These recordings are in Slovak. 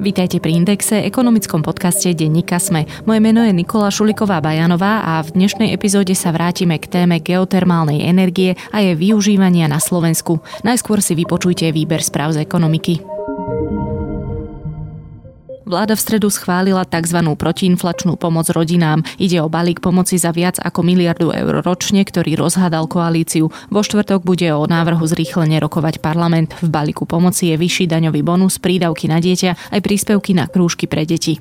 Vítajte pri Indexe, ekonomickom podcaste Denníka Sme. Moje meno je Nikola Šuliková Bajanová a v dnešnej epizóde sa vrátime k téme geotermálnej energie a jej využívania na Slovensku. Najskôr si vypočujte výber správ z ekonomiky. Vláda v stredu schválila tzv. protiinflačnú pomoc rodinám. Ide o balík pomoci za viac ako miliardu eur ročne, ktorý rozhádal koalíciu. Vo štvrtok bude o návrhu zrýchlene rokovať parlament. V balíku pomoci je vyšší daňový bonus, prídavky na dieťa aj príspevky na krúžky pre deti.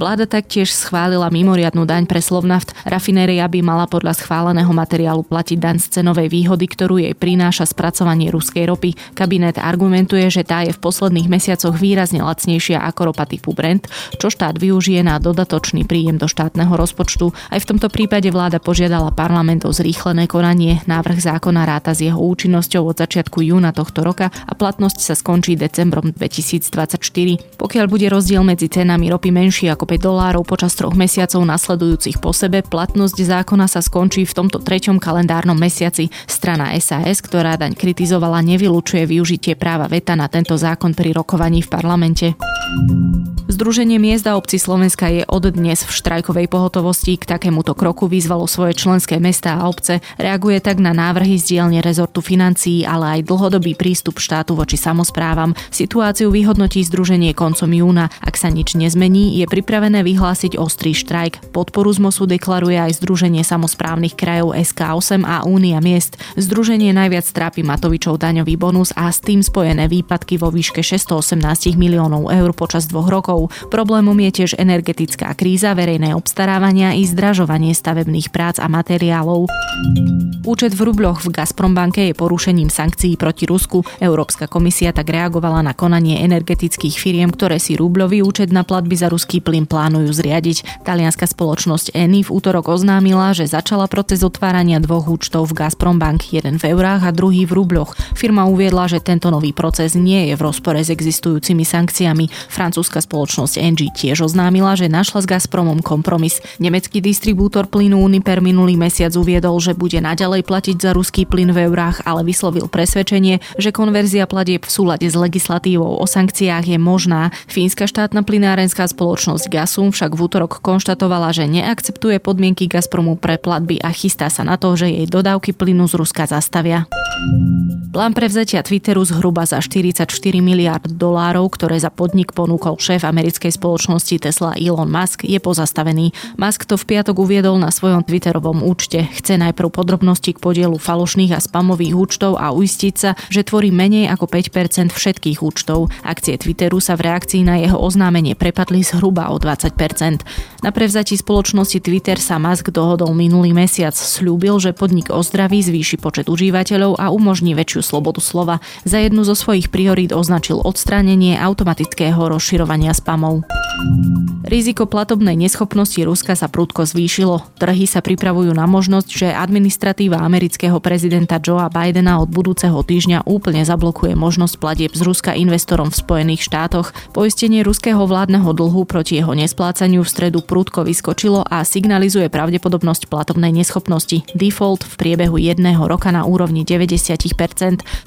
Vláda taktiež schválila mimoriadnu daň pre Slovnaft. Rafinéria by mala podľa schváleného materiálu platiť daň z cenovej výhody, ktorú jej prináša spracovanie ruskej ropy. Kabinet argumentuje, že tá je v posledných mesiacoch výrazne lacnejšia ako ropa typu Brent, čo štát využije na dodatočný príjem do štátneho rozpočtu. Aj v tomto prípade vláda požiadala parlament o zrýchlené konanie. Návrh zákona ráta s jeho účinnosťou od začiatku júna tohto roka a platnosť sa skončí decembrom 2024. Pokiaľ bude rozdiel medzi cenami ropy menší ako 5 dolárov počas troch mesiacov nasledujúcich po sebe. Platnosť zákona sa skončí v tomto treťom kalendárnom mesiaci. Strana SAS, ktorá daň kritizovala, nevylučuje využitie práva veta na tento zákon pri rokovaní v parlamente. Združenie miest obci Slovenska je od dnes v štrajkovej pohotovosti. K takémuto kroku vyzvalo svoje členské mesta a obce. Reaguje tak na návrhy z dielne rezortu financií, ale aj dlhodobý prístup štátu voči samozprávam. Situáciu vyhodnotí združenie koncom júna. Ak sa nič nezmení, je pripravené vyhlásiť ostrý štrajk. Podporu z MOSu deklaruje aj Združenie samozprávnych krajov SK8 a Únia miest. Združenie najviac trápi Matovičov daňový bonus a s tým spojené výpadky vo výške 618 miliónov eur počas dvoch rokov. Problémom je tiež energetická kríza, verejné obstarávania i zdražovanie stavebných prác a materiálov. Účet v rubloch v Gazprombanke je porušením sankcií proti Rusku. Európska komisia tak reagovala na konanie energetických firiem, ktoré si rublový účet na platby za ruský plyn plánujú zriadiť. Talianská spoločnosť Eni v útorok oznámila, že začala proces otvárania dvoch účtov v Gazprombank, jeden v eurách a druhý v rubloch. Firma uviedla, že tento nový proces nie je v rozpore s existujúcimi sankciami. Francúzska spoločnosť Engie tiež oznámila, že našla s Gazpromom kompromis. Nemecký distribútor plynu Uniper minulý mesiac uviedol, že bude naďalej platiť za ruský plyn v eurách, ale vyslovil presvedčenie, že konverzia platieb v súlade s legislatívou o sankciách je možná. Fínska štátna plynárenská spoločnosť Gasum však v útorok konštatovala, že neakceptuje podmienky Gazpromu pre platby a chystá sa na to, že jej dodávky plynu z Ruska zastavia. Plán prevzatia Twitteru zhruba za 44 miliard dolárov, ktoré za podnik ponúkol šéf americkej spoločnosti Tesla Elon Musk, je pozastavený. Musk to v piatok uviedol na svojom Twitterovom účte. Chce najprv podrobnosti k podielu falošných a spamových účtov a uistiť sa, že tvorí menej ako 5% všetkých účtov. Akcie Twitteru sa v reakcii na jeho oznámenie prepadli zhruba o 20%. Na prevzatí spoločnosti Twitter sa Musk dohodol minulý mesiac. Sľúbil, že podnik ozdraví, zvýši počet užívateľov a umožní väčšiu slobodu slova. Za jednu zo svojich priorít označil odstránenie automatického rozširovania spamov. Riziko platobnej neschopnosti Ruska sa prudko zvýšilo. Trhy sa pripravujú na možnosť, že administratíva amerického prezidenta Joea Bidena od budúceho týždňa úplne zablokuje možnosť platieb z Ruska investorom v Spojených štátoch. Poistenie ruského vládneho dlhu proti jeho nesplácaniu v stredu prudko vyskočilo a signalizuje pravdepodobnosť platobnej neschopnosti. Default v priebehu jedného roka na úrovni 90%.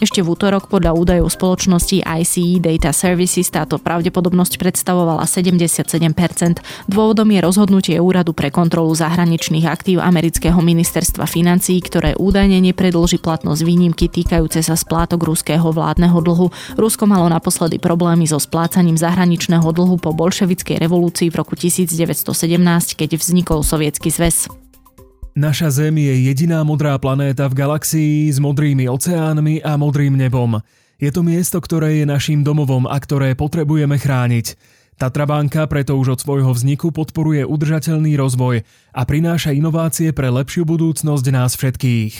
Ešte v útorok podľa údajov spoločnosti ICE Data Services táto pravdepodobnosť predstavovala 77%. Dôvodom je rozhodnutie Úradu pre kontrolu zahraničných aktív amerického ministerstva financií, ktoré údajne nepredlží platnosť výnimky týkajúce sa splátok ruského vládneho dlhu. Rusko malo naposledy problémy so splácaním zahraničného dlhu po bolševickej revolúcii v roku 1917, keď vznikol Sovietsky zväz. Naša Zem je jediná modrá planéta v galaxii s modrými oceánmi a modrým nebom. Je to miesto, ktoré je našim domovom a ktoré potrebujeme chrániť. Tatrabanka preto už od svojho vzniku podporuje udržateľný rozvoj a prináša inovácie pre lepšiu budúcnosť nás všetkých.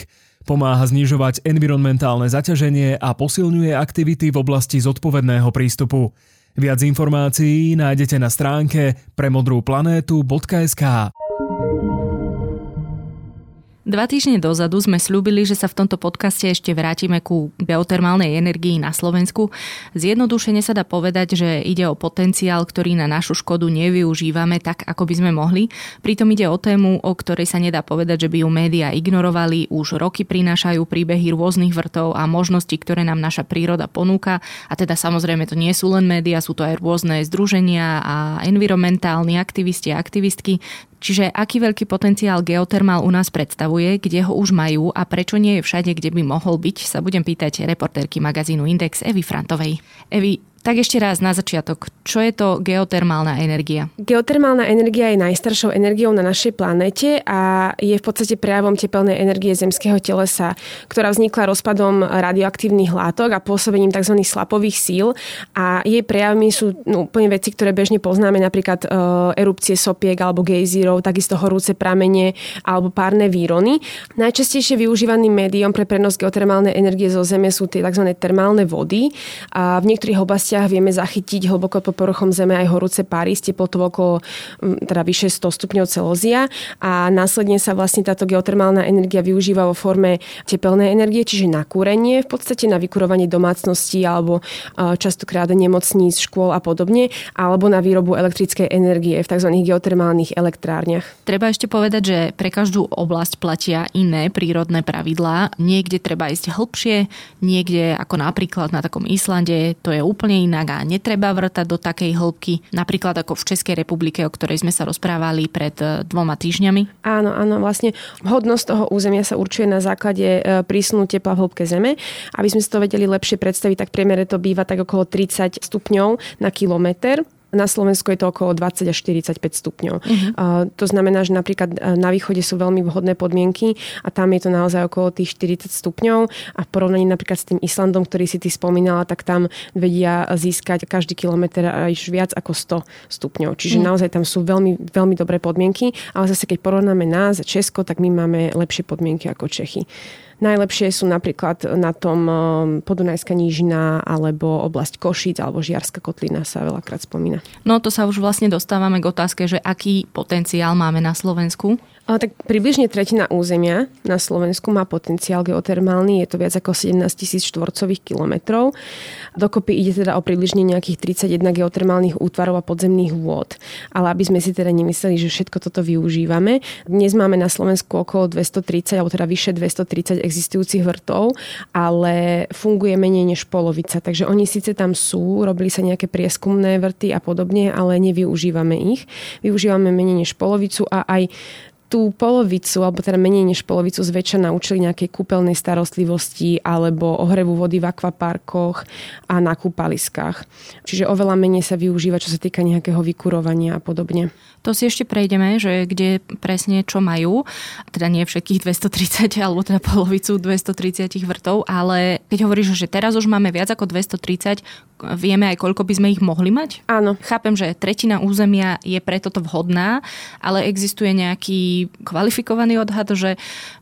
Pomáha znižovať environmentálne zaťaženie a posilňuje aktivity v oblasti zodpovedného prístupu. Viac informácií nájdete na stránke premodrúplanétu.sk. Dva týždne dozadu sme slúbili, že sa v tomto podcaste ešte vrátime ku geotermálnej energii na Slovensku. Zjednodušene sa dá povedať, že ide o potenciál, ktorý na našu škodu nevyužívame tak, ako by sme mohli. Pritom ide o tému, o ktorej sa nedá povedať, že by ju médiá ignorovali. Už roky prinášajú príbehy rôznych vrtov a možností, ktoré nám naša príroda ponúka. A teda samozrejme to nie sú len médiá, sú to aj rôzne združenia a environmentálni aktivisti a aktivistky. Čiže aký veľký potenciál geotermál u nás predstavuje, kde ho už majú a prečo nie je všade, kde by mohol byť, sa budem pýtať reportérky magazínu Index Evy Frantovej. Evy, tak ešte raz na začiatok, čo je to geotermálna energia? Geotermálna energia je najstaršou energiou na našej planete a je v podstate prejavom tepelnej energie zemského telesa, ktorá vznikla rozpadom radioaktívnych látok a pôsobením tzv. slapových síl a jej prejavmi sú no, úplne veci, ktoré bežne poznáme, napríklad e, erupcie sopiek alebo gejzírov, takisto horúce pramene alebo párne výrony. Najčastejšie využívaným médium pre prenos geotermálnej energie zo Zeme sú tie tzv. termálne vody a v niektorých oblastiach oblastiach vieme zachytiť hlboko pod povrchom Zeme aj horúce páry s teplotou okolo teda vyše 100 stupňov Celzia a následne sa vlastne táto geotermálna energia využíva vo forme tepelnej energie, čiže na kúrenie, v podstate na vykurovanie domácností alebo častokrát nemocníc, škôl a podobne, alebo na výrobu elektrickej energie v tzv. geotermálnych elektrárniach. Treba ešte povedať, že pre každú oblasť platia iné prírodné pravidlá. Niekde treba ísť hlbšie, niekde ako napríklad na takom Islande to je úplne inak a netreba vrtať do takej hĺbky, napríklad ako v Českej republike, o ktorej sme sa rozprávali pred e, dvoma týždňami? Áno, áno, vlastne hodnosť toho územia sa určuje na základe e, prísunu tepla v hĺbke zeme. Aby sme si to vedeli lepšie predstaviť, tak priemere to býva tak okolo 30 stupňov na kilometr. Na Slovensku je to okolo 20 až 45 stupňov. Uh-huh. Uh, to znamená, že napríklad e, na východe sú veľmi vhodné podmienky a tam je to naozaj okolo tých 40 stupňov a v porovnaní napríklad s tým Islandom, ktorý si ty spomínala, tak tam vedia získať každý kilometr až viac ako 100 stupňov. Čiže uh-huh. naozaj tam sú veľmi, veľmi dobré podmienky, ale zase keď porovnáme nás a Česko, tak my máme lepšie podmienky ako Čechy. Najlepšie sú napríklad na tom um, Podunajská nížina alebo oblasť Košic alebo Žiarska kotlina sa veľakrát spomína. No to sa už vlastne dostávame k otázke, že aký potenciál máme na Slovensku? Tak približne tretina územia na Slovensku má potenciál geotermálny, je to viac ako 17 tisíc štvorcových kilometrov. Dokopy ide teda o približne nejakých 31 geotermálnych útvarov a podzemných vôd. Ale aby sme si teda nemysleli, že všetko toto využívame, dnes máme na Slovensku okolo 230, alebo teda vyše 230 existujúcich vrtov, ale funguje menej než polovica. Takže oni síce tam sú, robili sa nejaké prieskumné vrty a podobne, ale nevyužívame ich. Využívame menej než polovicu a aj tú polovicu, alebo teda menej než polovicu zväčša naučili nejakej kúpeľnej starostlivosti alebo ohrevu vody v akvaparkoch a na kúpaliskách. Čiže oveľa menej sa využíva, čo sa týka nejakého vykurovania a podobne. To si ešte prejdeme, že kde presne čo majú. Teda nie všetkých 230, alebo teda polovicu 230 vrtov, ale keď hovoríš, že teraz už máme viac ako 230, vieme aj koľko by sme ich mohli mať? Áno. Chápem, že tretina územia je pre toto vhodná, ale existuje nejaký kvalifikovaný odhad, že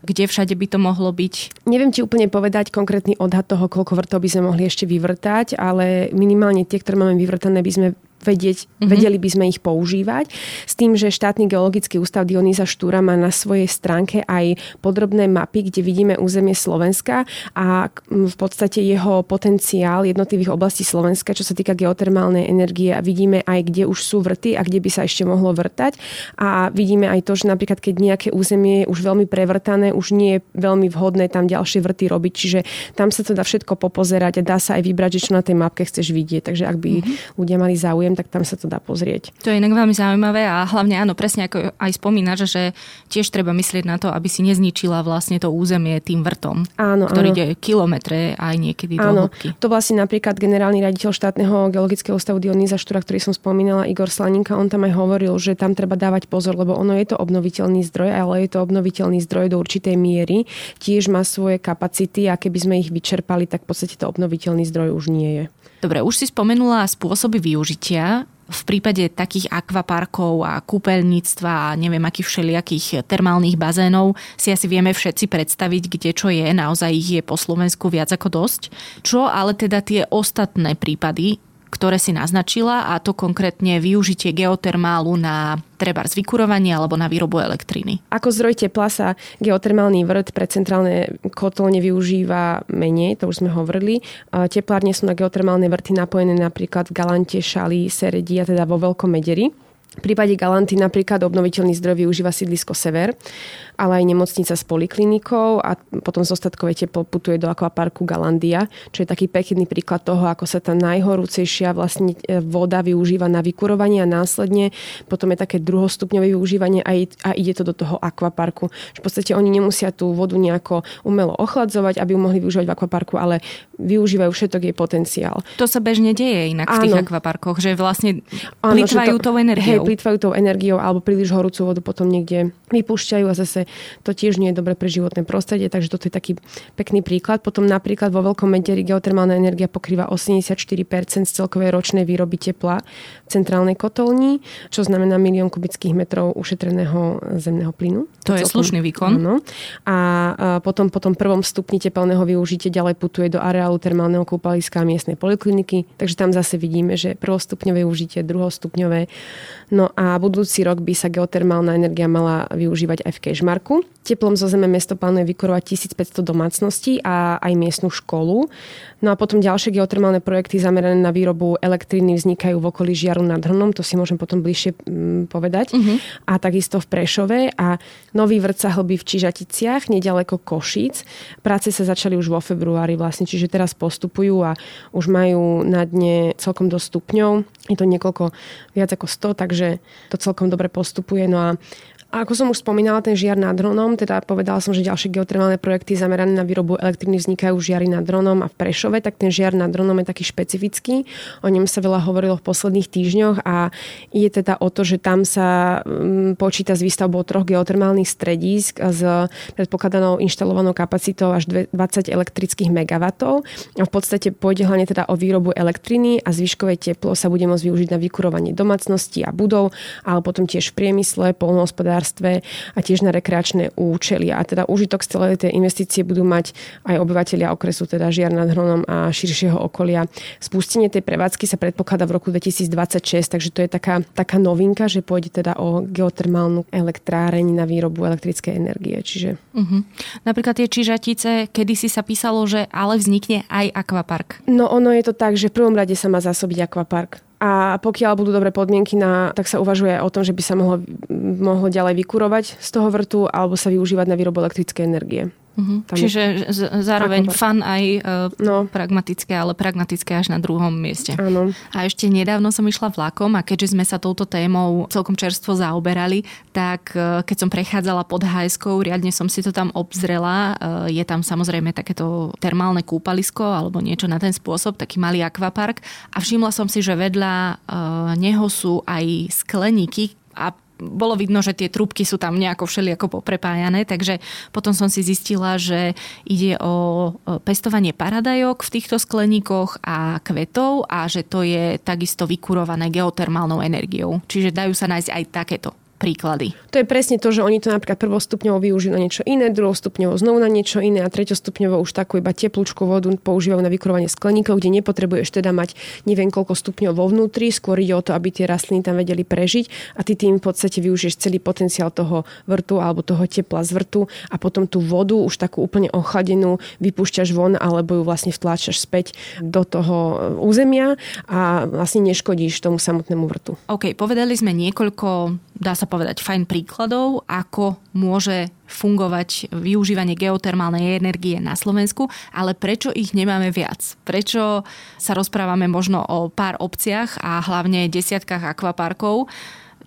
kde všade by to mohlo byť? Neviem ti úplne povedať konkrétny odhad toho, koľko vrtov by sme mohli ešte vyvrtať, ale minimálne tie, ktoré máme vyvrtané, by sme vedieť, mm-hmm. vedeli by sme ich používať. S tým, že štátny geologický ústav Dionýza Štúra má na svojej stránke aj podrobné mapy, kde vidíme územie Slovenska a v podstate jeho potenciál jednotlivých oblastí Slovenska, čo sa týka geotermálnej energie a vidíme aj, kde už sú vrty a kde by sa ešte mohlo vrtať. A vidíme aj to, že napríklad keď nejaké územie je už veľmi prevrtané, už nie je veľmi vhodné tam ďalšie vrty robiť. Čiže tam sa to dá všetko popozerať a dá sa aj vybrať, že čo na tej mapke chceš vidieť. Takže ak by mm-hmm. ľudia mali záujem, záujem, tak tam sa to dá pozrieť. To je inak veľmi zaujímavé a hlavne áno, presne ako aj spomínaš, že tiež treba myslieť na to, aby si nezničila vlastne to územie tým vrtom, áno, ktorý áno. ide kilometre aj niekedy áno. do hĺbky. To vlastne napríklad generálny riaditeľ štátneho geologického ústavu Dionýza Štúra, ktorý som spomínala, Igor Slaninka, on tam aj hovoril, že tam treba dávať pozor, lebo ono je to obnoviteľný zdroj, ale je to obnoviteľný zdroj do určitej miery. Tiež má svoje kapacity a keby sme ich vyčerpali, tak v podstate to obnoviteľný zdroj už nie je. Dobre, už si spomenula spôsoby využitia v prípade takých akvaparkov a kúpeľníctva a neviem akých všelijakých termálnych bazénov si asi vieme všetci predstaviť, kde čo je. Naozaj ich je po Slovensku viac ako dosť. Čo ale teda tie ostatné prípady, ktoré si naznačila a to konkrétne využitie geotermálu na treba z vykurovania alebo na výrobu elektriny. Ako zdroj tepla sa geotermálny vrt pre centrálne kotolne využíva menej, to už sme hovorili. Teplárne sú na geotermálne vrty napojené napríklad v Galante, Šali, Seredi a teda vo Veľkom Mederi. V prípade Galanty napríklad obnoviteľný zdroj využíva sídlisko Sever, ale aj nemocnica s poliklinikou a potom zostatkové teplo putuje do akvaparku Galandia, čo je taký pekný príklad toho, ako sa tá najhorúcejšia vlastne e, voda využíva na vykurovanie a následne potom je také druhostupňové využívanie a, ide to do toho akvaparku. V podstate oni nemusia tú vodu nejako umelo ochladzovať, aby ju mohli využívať v akvaparku, ale využívajú všetok jej potenciál. To sa bežne deje inak Áno. v tých akvaparkoch, že vlastne plýtvajú tou energiou plýtvajú tou energiou alebo príliš horúcu vodu potom niekde vypúšťajú a zase to tiež nie je dobre pre životné prostredie, takže toto je taký pekný príklad. Potom napríklad vo Veľkom Mederi geotermálna energia pokrýva 84% z celkovej ročnej výroby tepla v centrálnej kotolni, čo znamená milión kubických metrov ušetreného zemného plynu. To, je celkom, slušný výkon. Áno. A potom po tom prvom stupni tepelného využitia ďalej putuje do areálu termálneho kúpaliska a miestnej polikliniky, takže tam zase vidíme, že prvostupňové užítie, druhostupňové No a budúci rok by sa geotermálna energia mala využívať aj v Kešmarku. Teplom zo zeme mesto plánuje vykurovať 1500 domácností a aj miestnu školu. No a potom ďalšie geotermálne projekty zamerané na výrobu elektriny vznikajú v okolí Žiaru nad Hrnom, to si môžem potom bližšie mm, povedať. Uh-huh. A takisto v Prešove a nový vrt sa hlbí v Čižaticiach, nedaleko Košíc. Práce sa začali už vo februári vlastne, čiže teraz postupujú a už majú na dne celkom dosť stupňov. Je to niekoľko, viac ako 100, takže že to celkom dobre postupuje. No a a ako som už spomínala, ten žiar nad dronom, teda povedala som, že ďalšie geotermálne projekty zamerané na výrobu elektriny vznikajú žiary nad dronom a v Prešove, tak ten žiar nad dronom je taký špecifický. O ňom sa veľa hovorilo v posledných týždňoch a ide teda o to, že tam sa mm, počíta s výstavbou troch geotermálnych stredísk s predpokladanou inštalovanou kapacitou až 20 elektrických megawatov. A v podstate pôjde hlavne teda o výrobu elektriny a zvyškové teplo sa bude môcť využiť na vykurovanie domácností a budov, ale potom tiež v priemysle, polnohospodárstve hospodárstve a tiež na rekreačné účely. A teda užitok z celej tej investície budú mať aj obyvateľia okresu, teda Žiar nad Hronom a širšieho okolia. Spustenie tej prevádzky sa predpokladá v roku 2026, takže to je taká, taká novinka, že pôjde teda o geotermálnu elektráreň na výrobu elektrickej energie. Čiže... Uh-huh. Napríklad tie čižatice, kedy si sa písalo, že ale vznikne aj akvapark. No ono je to tak, že v prvom rade sa má zásobiť akvapark a pokiaľ budú dobré podmienky, na, tak sa uvažuje o tom, že by sa mohlo, mohlo ďalej vykurovať z toho vrtu alebo sa využívať na výrobu elektrickej energie. Uh-huh. Čiže z- zároveň fan aj uh, no. pragmatické, ale pragmatické až na druhom mieste. Áno. A ešte nedávno som išla vlakom a keďže sme sa touto témou celkom čerstvo zaoberali, tak uh, keď som prechádzala pod hajskou, riadne som si to tam obzrela. Uh, je tam samozrejme takéto termálne kúpalisko alebo niečo na ten spôsob, taký malý akvapark. A všimla som si, že vedľa uh, neho sú aj skleníky a bolo vidno, že tie trúbky sú tam nejako všelijako poprepájané, takže potom som si zistila, že ide o pestovanie paradajok v týchto skleníkoch a kvetov a že to je takisto vykurované geotermálnou energiou. Čiže dajú sa nájsť aj takéto príklady. To je presne to, že oni to napríklad prvostupňovo využijú na niečo iné, druhostupňovo znovu na niečo iné a treťostupňovo už takú iba teplúčku vodu používajú na vykurovanie skleníkov, kde nepotrebuješ teda mať neviem koľko stupňov vo vnútri, skôr ide o to, aby tie rastliny tam vedeli prežiť a ty tým v podstate využiješ celý potenciál toho vrtu alebo toho tepla z vrtu a potom tú vodu už takú úplne ochladenú vypúšťaš von alebo ju vlastne vtláčaš späť do toho územia a vlastne neškodíš tomu samotnému vrtu. OK, povedali sme niekoľko dá sa povedať, fajn príkladov, ako môže fungovať využívanie geotermálnej energie na Slovensku, ale prečo ich nemáme viac? Prečo sa rozprávame možno o pár obciach a hlavne desiatkách akvaparkov,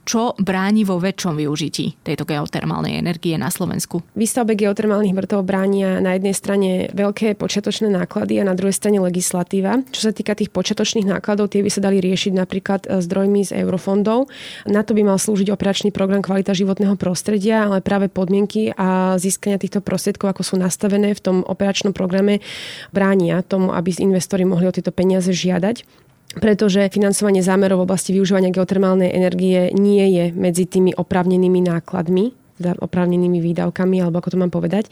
čo bráni vo väčšom využití tejto geotermálnej energie na Slovensku? Výstavbe geotermálnych vrtov bránia na jednej strane veľké počiatočné náklady a na druhej strane legislatíva. Čo sa týka tých počiatočných nákladov, tie by sa dali riešiť napríklad e, zdrojmi z eurofondov. Na to by mal slúžiť operačný program kvalita životného prostredia, ale práve podmienky a získania týchto prostriedkov, ako sú nastavené v tom operačnom programe, bránia tomu, aby investori mohli o tieto peniaze žiadať pretože financovanie zámerov v oblasti využívania geotermálnej energie nie je medzi tými opravnenými nákladmi teda oprávnenými výdavkami, alebo ako to mám povedať.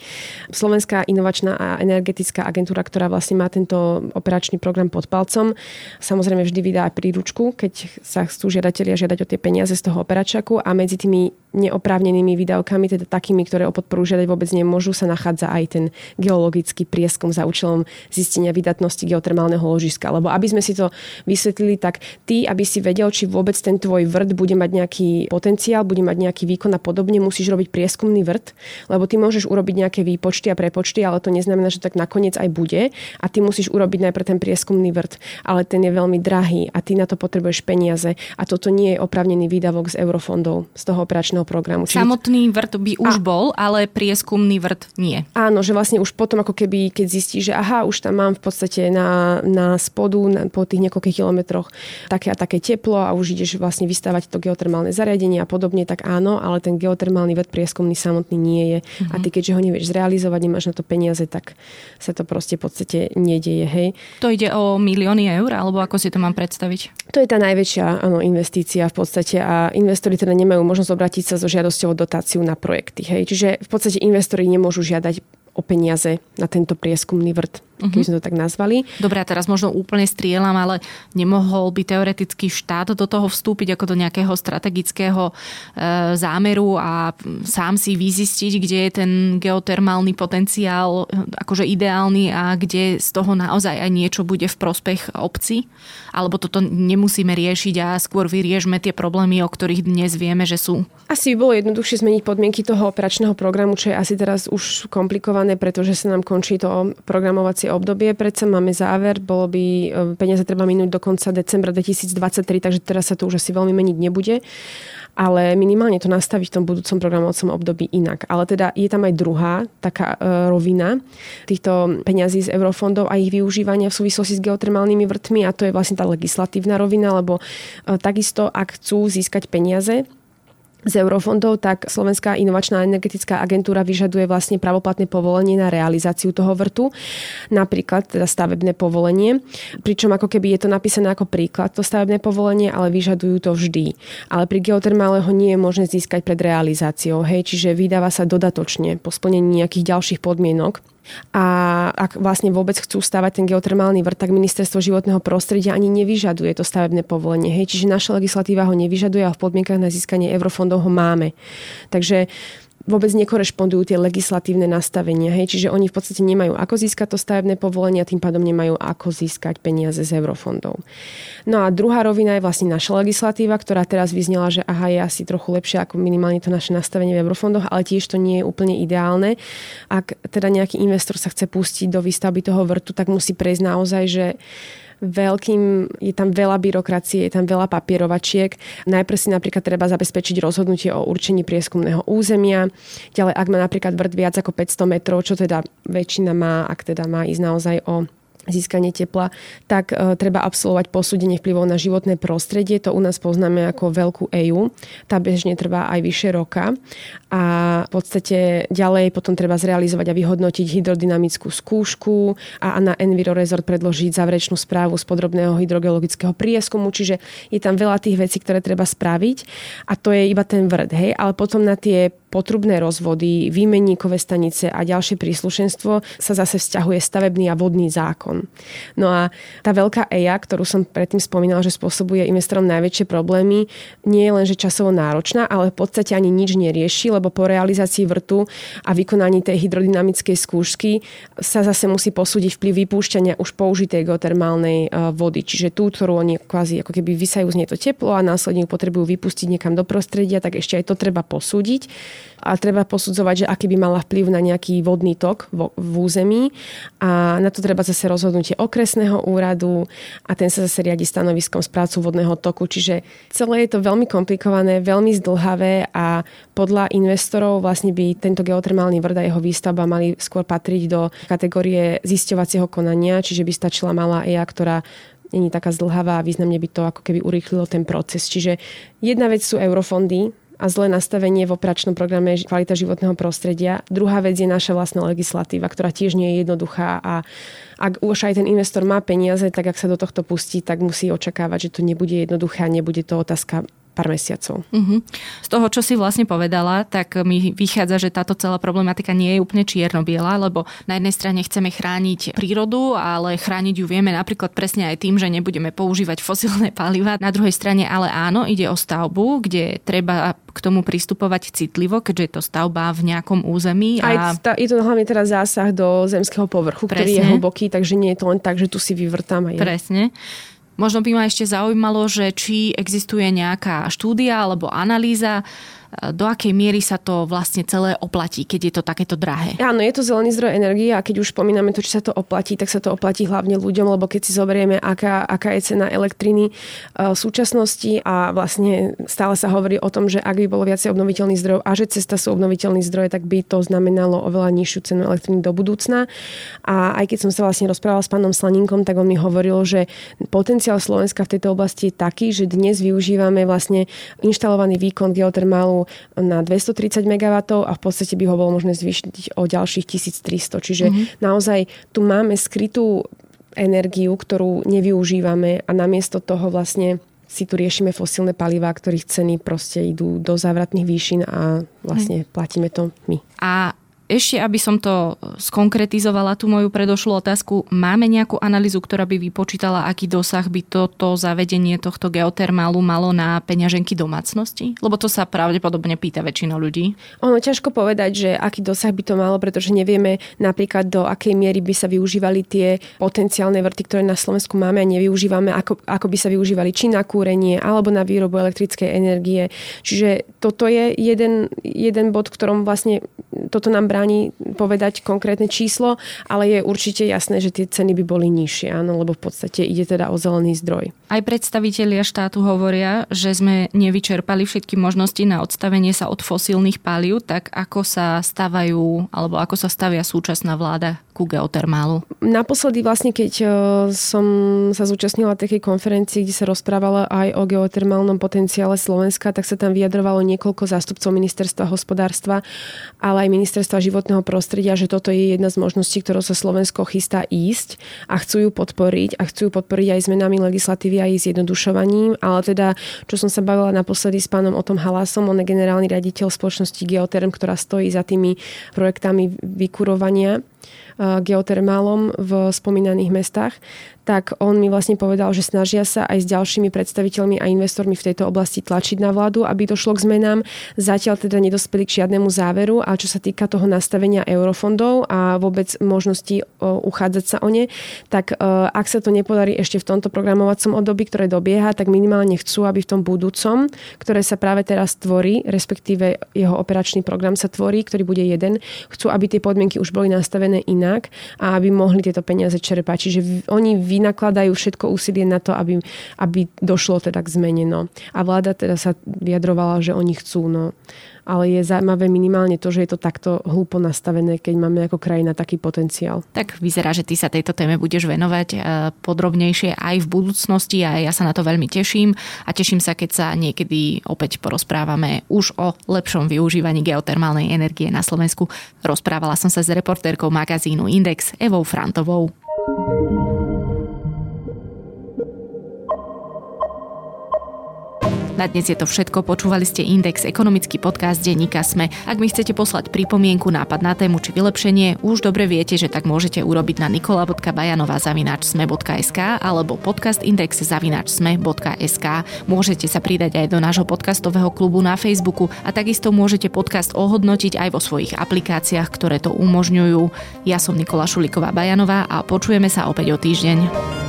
Slovenská inovačná a energetická agentúra, ktorá vlastne má tento operačný program pod palcom, samozrejme vždy vydá aj príručku, keď sa chcú žiadatelia žiadať o tie peniaze z toho operačaku a medzi tými neoprávnenými výdavkami, teda takými, ktoré o podporu žiadať vôbec nemôžu, sa nachádza aj ten geologický prieskum za účelom zistenia vydatnosti geotermálneho ložiska. Lebo aby sme si to vysvetlili, tak ty, aby si vedel, či vôbec ten tvoj vrt bude mať nejaký potenciál, bude mať nejaký výkon a podobne, musíš robiť prieskumný vrt, lebo ty môžeš urobiť nejaké výpočty a prepočty, ale to neznamená, že tak nakoniec aj bude a ty musíš urobiť najprv ten prieskumný vrt, ale ten je veľmi drahý a ty na to potrebuješ peniaze a toto nie je opravnený výdavok z eurofondov, z toho operačného programu. Čiže... Samotný vrt by už a... bol, ale prieskumný vrt nie. Áno, že vlastne už potom ako keby, keď zistíš, že aha, už tam mám v podstate na, na spodu, na, po tých niekoľkých kilometroch také a také teplo a už ideš vlastne vystávať to geotermálne zariadenie a podobne, tak áno, ale ten geotermálny ved prieskumný samotný nie je. Mm-hmm. A ty keďže ho nevieš zrealizovať, nemáš na to peniaze, tak sa to proste v podstate nedieje. Hej. To ide o milióny eur, alebo ako si to mám predstaviť? To je tá najväčšia áno, investícia v podstate a investori teda nemajú možnosť obrátiť sa so žiadosťou o dotáciu na projekty. Hej. Čiže v podstate investori nemôžu žiadať o peniaze na tento prieskumný vrt uh-huh. keby sme to tak nazvali. Dobre, a teraz možno úplne strieľam, ale nemohol by teoretický štát do toho vstúpiť ako do nejakého strategického e, zámeru a sám si vyzistiť, kde je ten geotermálny potenciál e, akože ideálny a kde z toho naozaj aj niečo bude v prospech obci? Alebo toto nemusíme riešiť a skôr vyriežme tie problémy, o ktorých dnes vieme, že sú? Asi by bolo jednoduchšie zmeniť podmienky toho operačného programu, čo je asi teraz už komplikované, pretože sa nám končí to programovacie obdobie, predsa máme záver, bolo by, e, peniaze treba minúť do konca decembra 2023, takže teraz sa to už asi veľmi meniť nebude. Ale minimálne to nastaviť v tom budúcom programovacom období inak. Ale teda je tam aj druhá taká e, rovina týchto peňazí z eurofondov a ich využívania v súvislosti s geotermálnymi vrtmi. A to je vlastne tá legislatívna rovina, lebo e, takisto ak chcú získať peniaze z eurofondov, tak Slovenská inovačná energetická agentúra vyžaduje vlastne pravoplatné povolenie na realizáciu toho vrtu, napríklad teda stavebné povolenie, pričom ako keby je to napísané ako príklad to stavebné povolenie, ale vyžadujú to vždy. Ale pri geotermále ho nie je možné získať pred realizáciou, hej, čiže vydáva sa dodatočne po splnení nejakých ďalších podmienok. A ak vlastne vôbec chcú stavať ten geotermálny vrt, tak ministerstvo životného prostredia ani nevyžaduje to stavebné povolenie. Hej. Čiže naša legislatíva ho nevyžaduje a v podmienkach na získanie eurofondov ho máme. Takže vôbec nekorešpondujú tie legislatívne nastavenia. Hej? Čiže oni v podstate nemajú ako získať to stavebné povolenie a tým pádom nemajú ako získať peniaze z eurofondov. No a druhá rovina je vlastne naša legislatíva, ktorá teraz vyznela, že aha, je asi trochu lepšie ako minimálne to naše nastavenie v eurofondoch, ale tiež to nie je úplne ideálne. Ak teda nejaký investor sa chce pustiť do výstavby toho vrtu, tak musí prejsť naozaj, že veľkým, je tam veľa byrokracie, je tam veľa papierovačiek. Najprv si napríklad treba zabezpečiť rozhodnutie o určení prieskumného územia. Ďalej, ak má napríklad vrt viac ako 500 metrov, čo teda väčšina má, ak teda má ísť naozaj o získanie tepla, tak e, treba absolvovať posúdenie vplyvov na životné prostredie. To u nás poznáme ako veľkú EU. Tá bežne trvá aj vyše roka. A v podstate ďalej potom treba zrealizovať a vyhodnotiť hydrodynamickú skúšku a na Enviro Resort predložiť záverečnú správu z podrobného hydrogeologického prieskumu. Čiže je tam veľa tých vecí, ktoré treba spraviť. A to je iba ten vrd. Hej? Ale potom na tie potrubné rozvody, výmenníkové stanice a ďalšie príslušenstvo sa zase vzťahuje stavebný a vodný zákon. No a tá veľká EIA, ktorú som predtým spomínala, že spôsobuje investorom najväčšie problémy, nie je len že časovo náročná, ale v podstate ani nič nerieši, lebo po realizácii vrtu a vykonaní tej hydrodynamickej skúšky sa zase musí posúdiť vplyv vypúšťania už použitej geotermálnej e, vody. Čiže tú, ktorú oni kvázi ako keby vysajú z nej to teplo a následne ju potrebujú vypustiť niekam do prostredia, tak ešte aj to treba posúdiť a treba posudzovať, že aký by mala vplyv na nejaký vodný tok v, v území a na to treba zase rozhodnutie okresného úradu a ten sa zase riadi stanoviskom správcu vodného toku. Čiže celé je to veľmi komplikované, veľmi zdlhavé a podľa investorov vlastne by tento geotermálny vrd a jeho výstavba mali skôr patriť do kategórie zisťovacieho konania, čiže by stačila malá EA, ktorá není taká zdlhavá a významne by to ako keby urýchlilo ten proces. Čiže jedna vec sú eurofondy, a zlé nastavenie v operačnom programe kvalita životného prostredia. Druhá vec je naša vlastná legislatíva, ktorá tiež nie je jednoduchá a ak už aj ten investor má peniaze, tak ak sa do tohto pustí, tak musí očakávať, že to nebude jednoduché a nebude to otázka pár mesiacov. Uh-huh. Z toho, čo si vlastne povedala, tak mi vychádza, že táto celá problematika nie je úplne čierno-biela, lebo na jednej strane chceme chrániť prírodu, ale chrániť ju vieme napríklad presne aj tým, že nebudeme používať fosilné paliva. Na druhej strane ale áno, ide o stavbu, kde treba k tomu pristupovať citlivo, keďže je to stavba v nejakom území. A... Aj je to hlavne teraz zásah do zemského povrchu, presne. ktorý je hlboký, takže nie je to len tak, že tu si vyvrtám. A je. Presne. Možno by ma ešte zaujímalo, že či existuje nejaká štúdia alebo analýza, do akej miery sa to vlastne celé oplatí, keď je to takéto drahé. Áno, je to zelený zdroj energie a keď už spomíname to, či sa to oplatí, tak sa to oplatí hlavne ľuďom, lebo keď si zoberieme, aká, aká je cena elektriny e, v súčasnosti a vlastne stále sa hovorí o tom, že ak by bolo viacej obnoviteľných zdrojov a že cesta sú obnoviteľní zdroje, tak by to znamenalo oveľa nižšiu cenu elektriny do budúcna. A aj keď som sa vlastne rozprávala s pánom Slaninkom, tak on mi hovoril, že potenciál Slovenska v tejto oblasti je taký, že dnes využívame vlastne inštalovaný výkon geotermálu na 230 MW a v podstate by ho bolo možné zvýšiť o ďalších 1300. Čiže mm-hmm. naozaj tu máme skrytú energiu, ktorú nevyužívame a namiesto toho vlastne si tu riešime fosílne palivá, ktorých ceny proste idú do závratných výšin a vlastne platíme to my. A ešte, aby som to skonkretizovala, tú moju predošlú otázku, máme nejakú analýzu, ktorá by vypočítala, aký dosah by toto zavedenie tohto geotermálu malo na peňaženky domácnosti? Lebo to sa pravdepodobne pýta väčšina ľudí. Ono ťažko povedať, že aký dosah by to malo, pretože nevieme napríklad do akej miery by sa využívali tie potenciálne vrty, ktoré na Slovensku máme a nevyužívame, ako, ako by sa využívali či na kúrenie alebo na výrobu elektrickej energie. Čiže toto je jeden, jeden bod, ktorom vlastne toto nám bráni bráni povedať konkrétne číslo, ale je určite jasné, že tie ceny by boli nižšie, áno, lebo v podstate ide teda o zelený zdroj. Aj predstavitelia štátu hovoria, že sme nevyčerpali všetky možnosti na odstavenie sa od fosílnych palív, tak ako sa stavajú, alebo ako sa stavia súčasná vláda ku geotermálu? Naposledy vlastne, keď e, som sa zúčastnila takej konferencii, kde sa rozprávala aj o geotermálnom potenciále Slovenska, tak sa tam vyjadrovalo niekoľko zástupcov ministerstva hospodárstva, ale aj ministerstva životného prostredia, že toto je jedna z možností, ktorou sa Slovensko chystá ísť a chcú ju podporiť a chcú ju podporiť aj zmenami legislatívy aj zjednodušovaním, ale teda, čo som sa bavila naposledy s pánom o tom Halasom, on je generálny riaditeľ spoločnosti Geoterm, ktorá stojí za tými projektami vykurovania geotermálom v spomínaných mestách, tak on mi vlastne povedal, že snažia sa aj s ďalšími predstaviteľmi a investormi v tejto oblasti tlačiť na vládu, aby došlo k zmenám. Zatiaľ teda nedospeli k žiadnemu záveru a čo sa týka toho nastavenia eurofondov a vôbec možnosti uchádzať sa o ne, tak ak sa to nepodarí ešte v tomto programovacom období, ktoré dobieha, tak minimálne chcú, aby v tom budúcom, ktoré sa práve teraz tvorí, respektíve jeho operačný program sa tvorí, ktorý bude jeden, chcú, aby tie podmienky už boli nastavené inak a aby mohli tieto peniaze čerpať. Čiže oni vynakladajú všetko úsilie na to, aby, aby došlo teda k zmene. No. A vláda teda sa vyjadrovala, že oni chcú. No. Ale je zaujímavé minimálne to, že je to takto hlúpo nastavené, keď máme ako krajina taký potenciál. Tak vyzerá, že ty sa tejto téme budeš venovať e, podrobnejšie aj v budúcnosti a ja sa na to veľmi teším a teším sa, keď sa niekedy opäť porozprávame už o lepšom využívaní geotermálnej energie na Slovensku. Rozprávala som sa s reportérkou magazínu Index Evou Frantovou. Na dnes je to všetko. Počúvali ste Index, ekonomický podcast denníka Sme. Ak mi chcete poslať pripomienku, nápad na tému či vylepšenie, už dobre viete, že tak môžete urobiť na nikola.bajanová.sme.sk alebo podcastindex.sme.sk. Môžete sa pridať aj do nášho podcastového klubu na Facebooku a takisto môžete podcast ohodnotiť aj vo svojich aplikáciách, ktoré to umožňujú. Ja som Nikola Šuliková Bajanová a počujeme sa opäť o týždeň.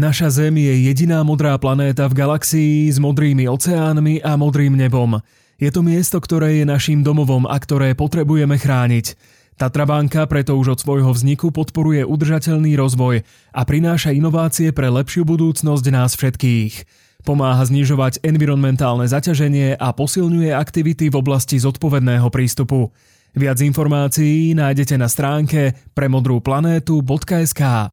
Naša Zem je jediná modrá planéta v galaxii s modrými oceánmi a modrým nebom. Je to miesto, ktoré je našim domovom a ktoré potrebujeme chrániť. Tatrabanka preto už od svojho vzniku podporuje udržateľný rozvoj a prináša inovácie pre lepšiu budúcnosť nás všetkých. Pomáha znižovať environmentálne zaťaženie a posilňuje aktivity v oblasti zodpovedného prístupu. Viac informácií nájdete na stránke premodrúplanétu.sk.